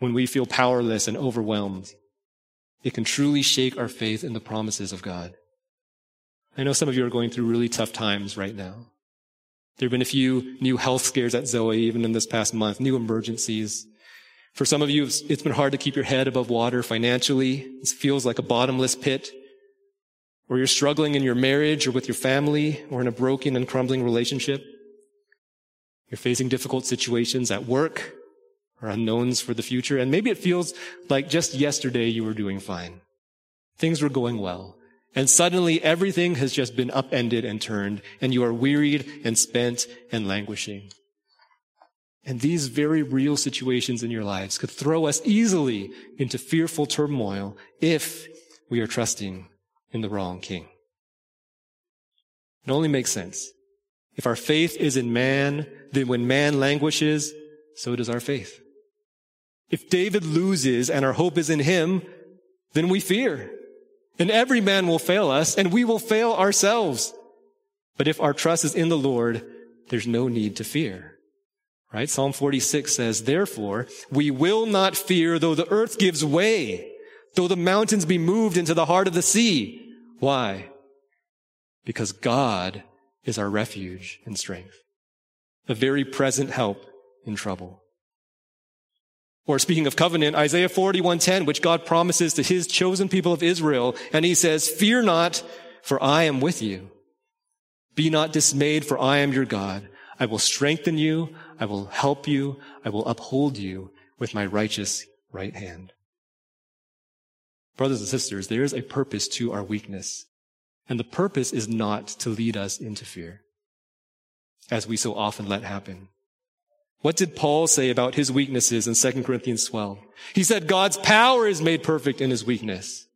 When we feel powerless and overwhelmed, it can truly shake our faith in the promises of God. I know some of you are going through really tough times right now. There have been a few new health scares at Zoe, even in this past month, new emergencies. For some of you, it's been hard to keep your head above water financially. It feels like a bottomless pit. Or you're struggling in your marriage or with your family or in a broken and crumbling relationship. You're facing difficult situations at work or unknowns for the future. And maybe it feels like just yesterday you were doing fine. Things were going well. And suddenly everything has just been upended and turned and you are wearied and spent and languishing. And these very real situations in your lives could throw us easily into fearful turmoil if we are trusting in the wrong king. It only makes sense. If our faith is in man, then when man languishes, so does our faith. If David loses and our hope is in him, then we fear. And every man will fail us and we will fail ourselves. But if our trust is in the Lord, there's no need to fear. Right? Psalm 46 says, therefore, we will not fear though the earth gives way, though the mountains be moved into the heart of the sea. Why? Because God is our refuge and strength, a very present help in trouble. Or speaking of covenant, Isaiah 41:10, which God promises to his chosen people of Israel, and he says, "Fear not, for I am with you. Be not dismayed, for I am your God. I will strengthen you, I will help you, I will uphold you with my righteous right hand." Brothers and sisters, there is a purpose to our weakness, and the purpose is not to lead us into fear, as we so often let happen. What did Paul say about his weaknesses in 2 Corinthians 12? He said God's power is made perfect in his weakness.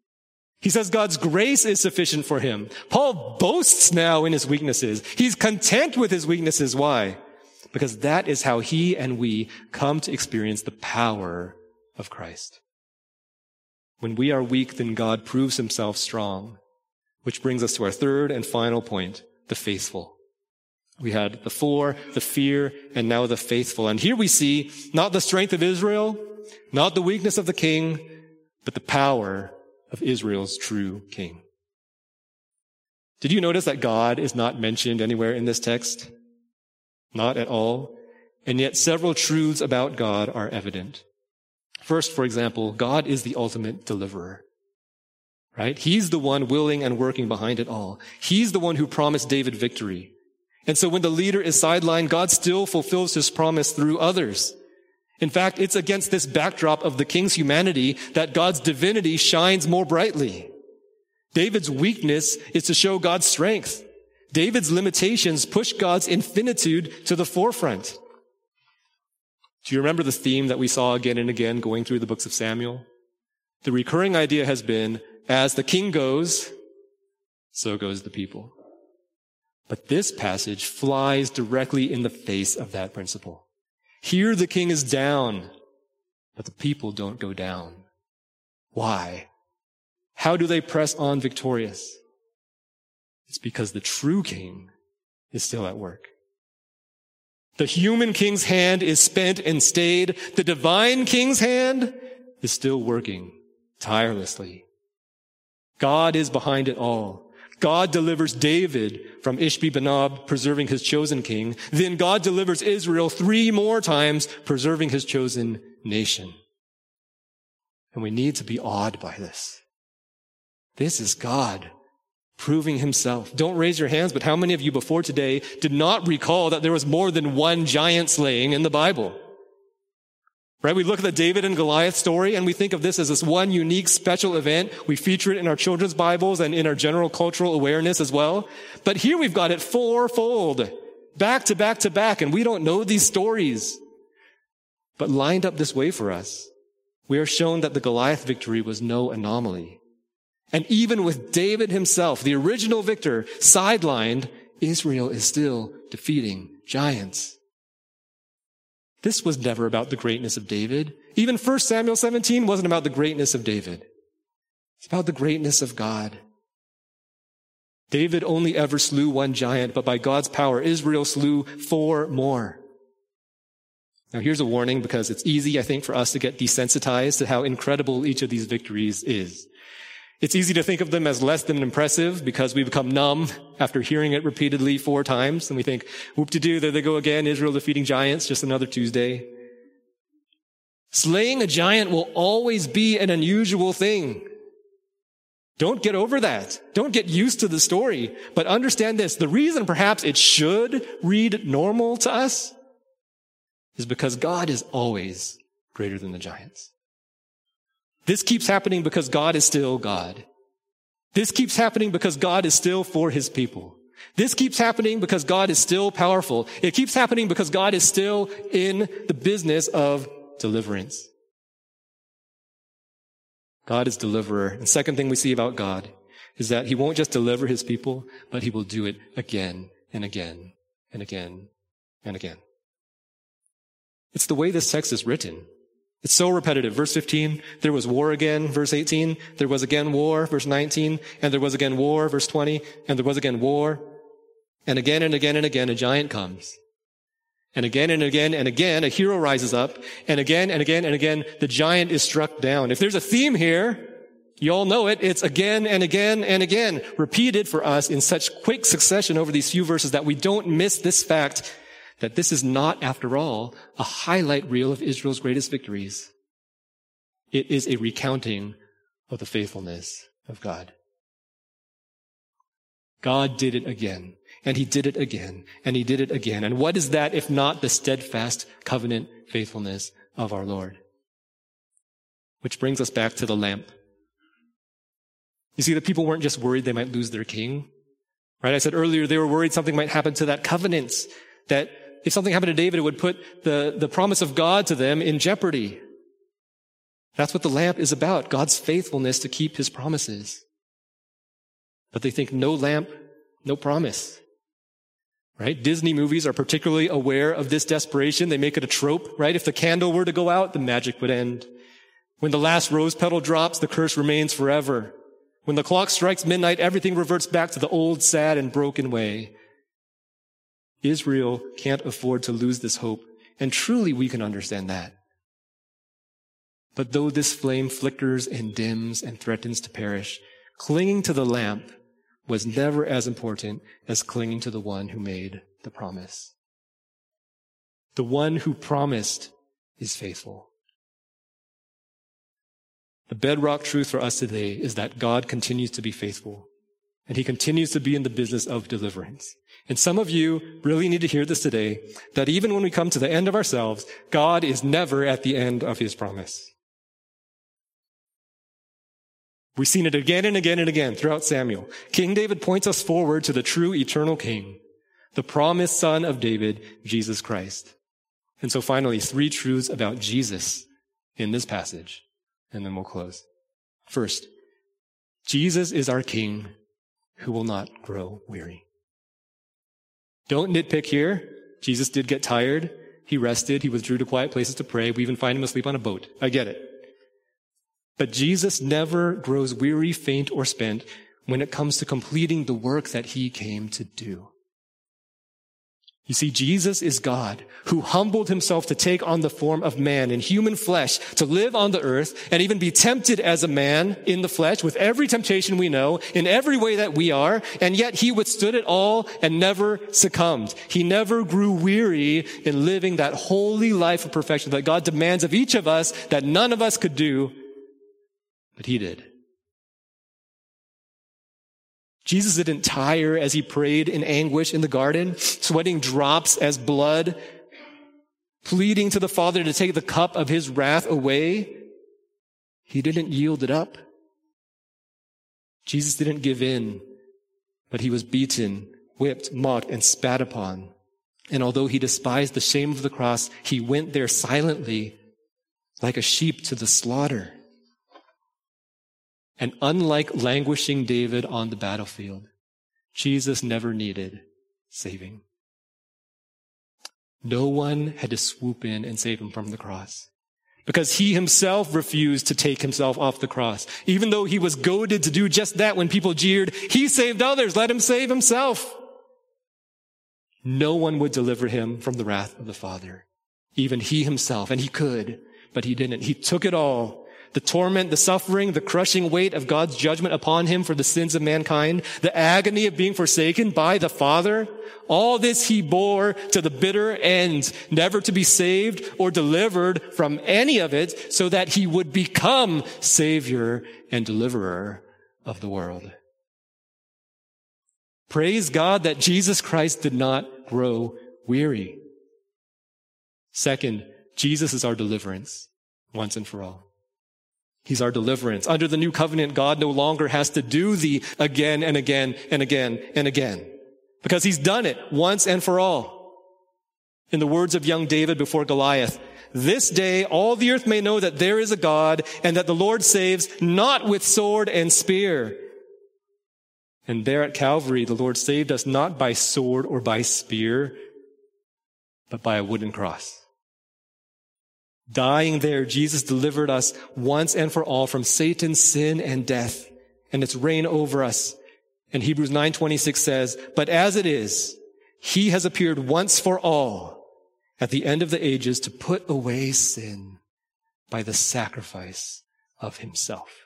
He says God's grace is sufficient for him. Paul boasts now in his weaknesses. He's content with his weaknesses. Why? Because that is how he and we come to experience the power of Christ. When we are weak, then God proves himself strong, which brings us to our third and final point, the faithful. We had the four, the fear, and now the faithful. And here we see not the strength of Israel, not the weakness of the king, but the power of Israel's true king. Did you notice that God is not mentioned anywhere in this text? Not at all. And yet several truths about God are evident. First, for example, God is the ultimate deliverer. Right? He's the one willing and working behind it all. He's the one who promised David victory. And so when the leader is sidelined, God still fulfills his promise through others. In fact, it's against this backdrop of the king's humanity that God's divinity shines more brightly. David's weakness is to show God's strength. David's limitations push God's infinitude to the forefront. Do you remember the theme that we saw again and again going through the books of Samuel? The recurring idea has been, as the king goes, so goes the people. But this passage flies directly in the face of that principle. Here the king is down, but the people don't go down. Why? How do they press on victorious? It's because the true king is still at work. The human king's hand is spent and stayed. The divine king's hand is still working tirelessly. God is behind it all. God delivers David from Ishbi-benob, preserving his chosen king. Then God delivers Israel three more times, preserving his chosen nation. And we need to be awed by this. This is God proving himself. Don't raise your hands, but how many of you before today did not recall that there was more than one giant slaying in the Bible? Right? We look at the David and Goliath story and we think of this as this one unique special event. We feature it in our children's Bibles and in our general cultural awareness as well. But here we've got it fourfold, back to back to back, and we don't know these stories. But lined up this way for us, we are shown that the Goliath victory was no anomaly. And even with David himself, the original victor, sidelined, Israel is still defeating giants. This was never about the greatness of David. Even 1 Samuel 17 wasn't about the greatness of David. It's about the greatness of God. David only ever slew one giant, but by God's power, Israel slew four more. Now here's a warning because it's easy, I think, for us to get desensitized to how incredible each of these victories is. It's easy to think of them as less than impressive because we become numb after hearing it repeatedly four times and we think, whoop de doo, there they go again, Israel defeating giants, just another Tuesday. Slaying a giant will always be an unusual thing. Don't get over that. Don't get used to the story. But understand this. The reason perhaps it should read normal to us is because God is always greater than the giants. This keeps happening because God is still God. This keeps happening because God is still for his people. This keeps happening because God is still powerful. It keeps happening because God is still in the business of deliverance. God is deliverer. And second thing we see about God is that he won't just deliver his people, but he will do it again and again and again and again. It's the way this text is written. It's so repetitive. Verse 15, there was war again. Verse 18, there was again war. Verse 19, and there was again war. Verse 20, and there was again war. And again and again and again, a giant comes. And again and again and again, a hero rises up. And again and again and again, the giant is struck down. If there's a theme here, you all know it. It's again and again and again repeated for us in such quick succession over these few verses that we don't miss this fact that this is not, after all, a highlight reel of Israel's greatest victories. It is a recounting of the faithfulness of God. God did it again, and he did it again, and he did it again. And what is that if not the steadfast covenant faithfulness of our Lord? Which brings us back to the lamp. You see, the people weren't just worried they might lose their king. Right? I said earlier they were worried something might happen to that covenant, that if something happened to David, it would put the, the promise of God to them in jeopardy. That's what the lamp is about, God's faithfulness to keep his promises. But they think no lamp, no promise. Right? Disney movies are particularly aware of this desperation. They make it a trope, right? If the candle were to go out, the magic would end. When the last rose petal drops, the curse remains forever. When the clock strikes midnight, everything reverts back to the old, sad, and broken way. Israel can't afford to lose this hope. And truly we can understand that. But though this flame flickers and dims and threatens to perish, clinging to the lamp was never as important as clinging to the one who made the promise. The one who promised is faithful. The bedrock truth for us today is that God continues to be faithful and he continues to be in the business of deliverance. And some of you really need to hear this today, that even when we come to the end of ourselves, God is never at the end of his promise. We've seen it again and again and again throughout Samuel. King David points us forward to the true eternal king, the promised son of David, Jesus Christ. And so finally, three truths about Jesus in this passage, and then we'll close. First, Jesus is our king who will not grow weary. Don't nitpick here. Jesus did get tired. He rested. He withdrew to quiet places to pray. We even find him asleep on a boat. I get it. But Jesus never grows weary, faint, or spent when it comes to completing the work that he came to do. You see, Jesus is God who humbled himself to take on the form of man in human flesh, to live on the earth and even be tempted as a man in the flesh with every temptation we know, in every way that we are, and yet he withstood it all and never succumbed. He never grew weary in living that holy life of perfection that God demands of each of us that none of us could do, but he did. Jesus didn't tire as he prayed in anguish in the garden, sweating drops as blood pleading to the Father to take the cup of his wrath away, he didn't yield it up. Jesus didn't give in, but he was beaten, whipped, mocked, and spat upon. And although he despised the shame of the cross, he went there silently like a sheep to the slaughter. And unlike languishing David on the battlefield, Jesus never needed saving. No one had to swoop in and save him from the cross because he himself refused to take himself off the cross. Even though he was goaded to do just that when people jeered, he saved others, let him save himself. No one would deliver him from the wrath of the Father. Even he himself, and he could, but he didn't. He took it all. The torment, the suffering, the crushing weight of God's judgment upon him for the sins of mankind, the agony of being forsaken by the Father, all this he bore to the bitter end, never to be saved or delivered from any of it so that he would become savior and deliverer of the world. Praise God that Jesus Christ did not grow weary. Second, Jesus is our deliverance once and for all. He's our deliverance. Under the new covenant, God no longer has to do the again and again and again and again because he's done it once and for all. In the words of young David before Goliath, this day all the earth may know that there is a God and that the Lord saves not with sword and spear, and there at Calvary, the Lord saved us not by sword or by spear, but by a wooden cross. Dying there, Jesus delivered us once and for all from Satan's sin and death and its reign over us. And Hebrews 9:26 says, "But as it is, he has appeared once for all at the end of the ages to put away sin by the sacrifice of himself."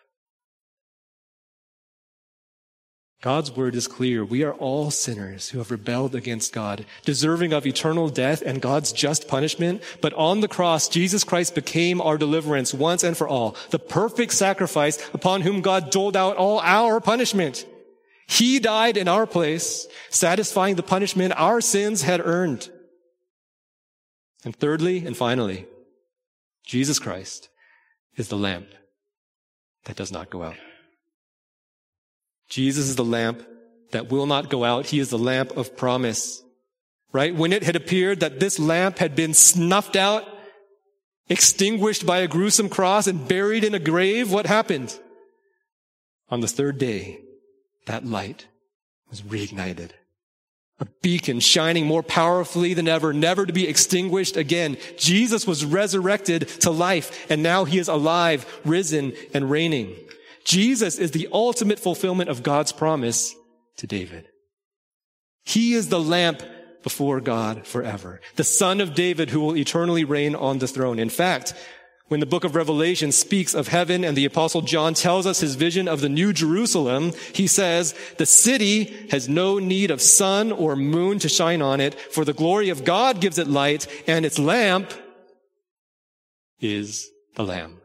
God's word is clear. We are all sinners who have rebelled against God, deserving of eternal death and God's just punishment. But on the cross, Jesus Christ became our deliverance once and for all, the perfect sacrifice upon whom God doled out all our punishment. He died in our place, satisfying the punishment our sins had earned. And thirdly and finally, Jesus Christ is the lamp that does not go out. Jesus is the lamp that will not go out. He is the lamp of promise. Right? When it had appeared that this lamp had been snuffed out, extinguished by a gruesome cross and buried in a grave, what happened? On the third day, that light was reignited. A beacon shining more powerfully than ever, never to be extinguished again. Jesus was resurrected to life and now he is alive, risen and reigning. Jesus is the ultimate fulfillment of God's promise to David. He is the lamp before God forever, the son of David who will eternally reign on the throne. In fact, when the book of Revelation speaks of heaven and the apostle John tells us his vision of the new Jerusalem, he says, the city has no need of sun or moon to shine on it, for the glory of God gives it light, and its lamp is the Lamb.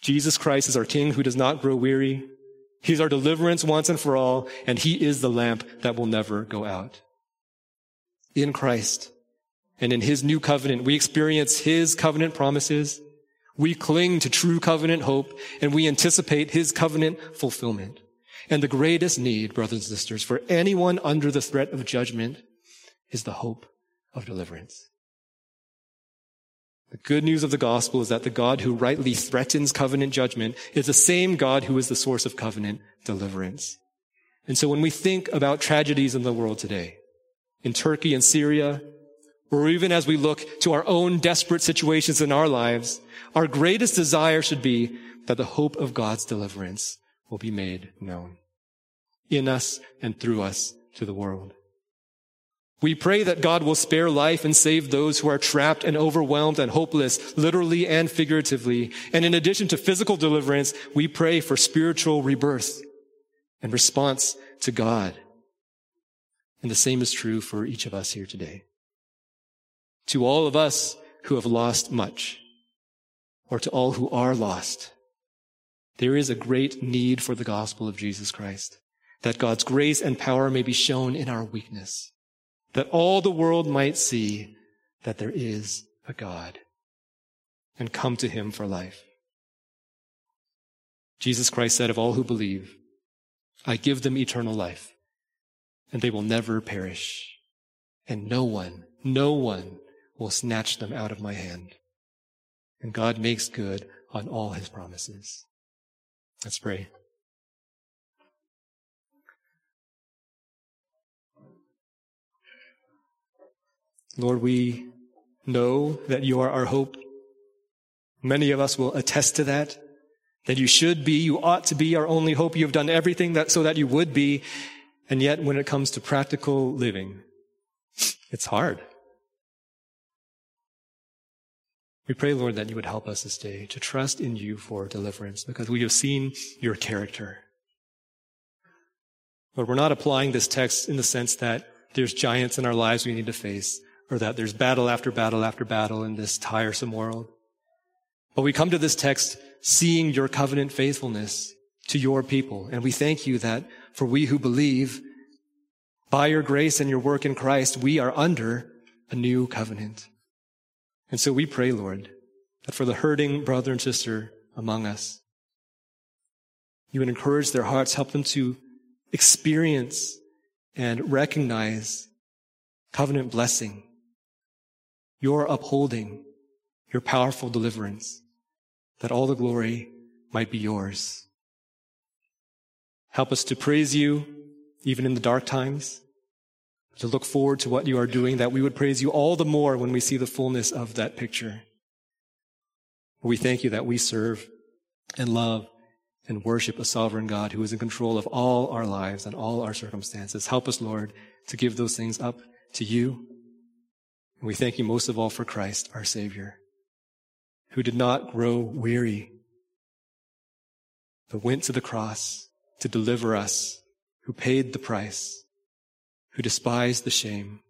Jesus Christ is our King who does not grow weary. He's our deliverance once and for all, and He is the lamp that will never go out. In Christ and in His new covenant, we experience His covenant promises. We cling to true covenant hope and we anticipate His covenant fulfillment. And the greatest need, brothers and sisters, for anyone under the threat of judgment is the hope of deliverance. The good news of the gospel is that the God who rightly threatens covenant judgment is the same God who is the source of covenant deliverance. And so when we think about tragedies in the world today, in Turkey and Syria, or even as we look to our own desperate situations in our lives, our greatest desire should be that the hope of God's deliverance will be made known in us and through us to the world. We pray that God will spare life and save those who are trapped and overwhelmed and hopeless, literally and figuratively. And in addition to physical deliverance, we pray for spiritual rebirth and response to God. And the same is true for each of us here today. To all of us who have lost much, or to all who are lost, there is a great need for the gospel of Jesus Christ, that God's grace and power may be shown in our weakness that all the world might see that there is a God and come to him for life. Jesus Christ said of all who believe, I give them eternal life, and they will never perish, and no one, no one will snatch them out of my hand. And God makes good on all his promises. Let's pray. Lord, we know that you are our hope. Many of us will attest to that, that you should be, you ought to be our only hope. You have done everything that, so that you would be. And yet, when it comes to practical living, it's hard. We pray, Lord, that you would help us this day to trust in you for deliverance because we have seen your character. Lord, we're not applying this text in the sense that there's giants in our lives we need to face or that there's battle after battle after battle in this tiresome world. But we come to this text seeing your covenant faithfulness to your people. And we thank you that for we who believe, by your grace and your work in Christ, we are under a new covenant. And so we pray, Lord, that for the hurting brother and sister among us, you would encourage their hearts, help them to experience and recognize covenant blessing your upholding, your powerful deliverance, that all the glory might be yours. Help us to praise you even in the dark times, to look forward to what you are doing, that we would praise you all the more when we see the fullness of that picture. We thank you that we serve and love and worship a sovereign God who is in control of all our lives and all our circumstances. Help us, Lord, to give those things up to you and we thank you most of all for Christ, our Savior, who did not grow weary, but went to the cross to deliver us, who paid the price, who despised the shame,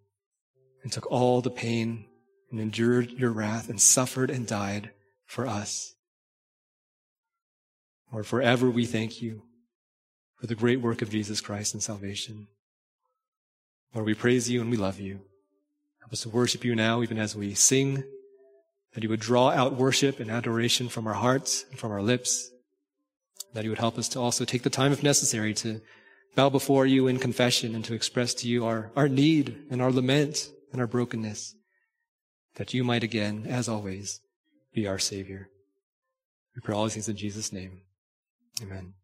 and took all the pain and endured your wrath and suffered and died for us. Lord, forever we thank you for the great work of Jesus Christ and salvation. Lord, we praise you and we love you. Us to worship you now, even as we sing, that you would draw out worship and adoration from our hearts and from our lips, that you would help us to also take the time, if necessary, to bow before you in confession and to express to you our, our need and our lament and our brokenness, that you might again, as always, be our Savior. We pray all these things in Jesus' name. Amen.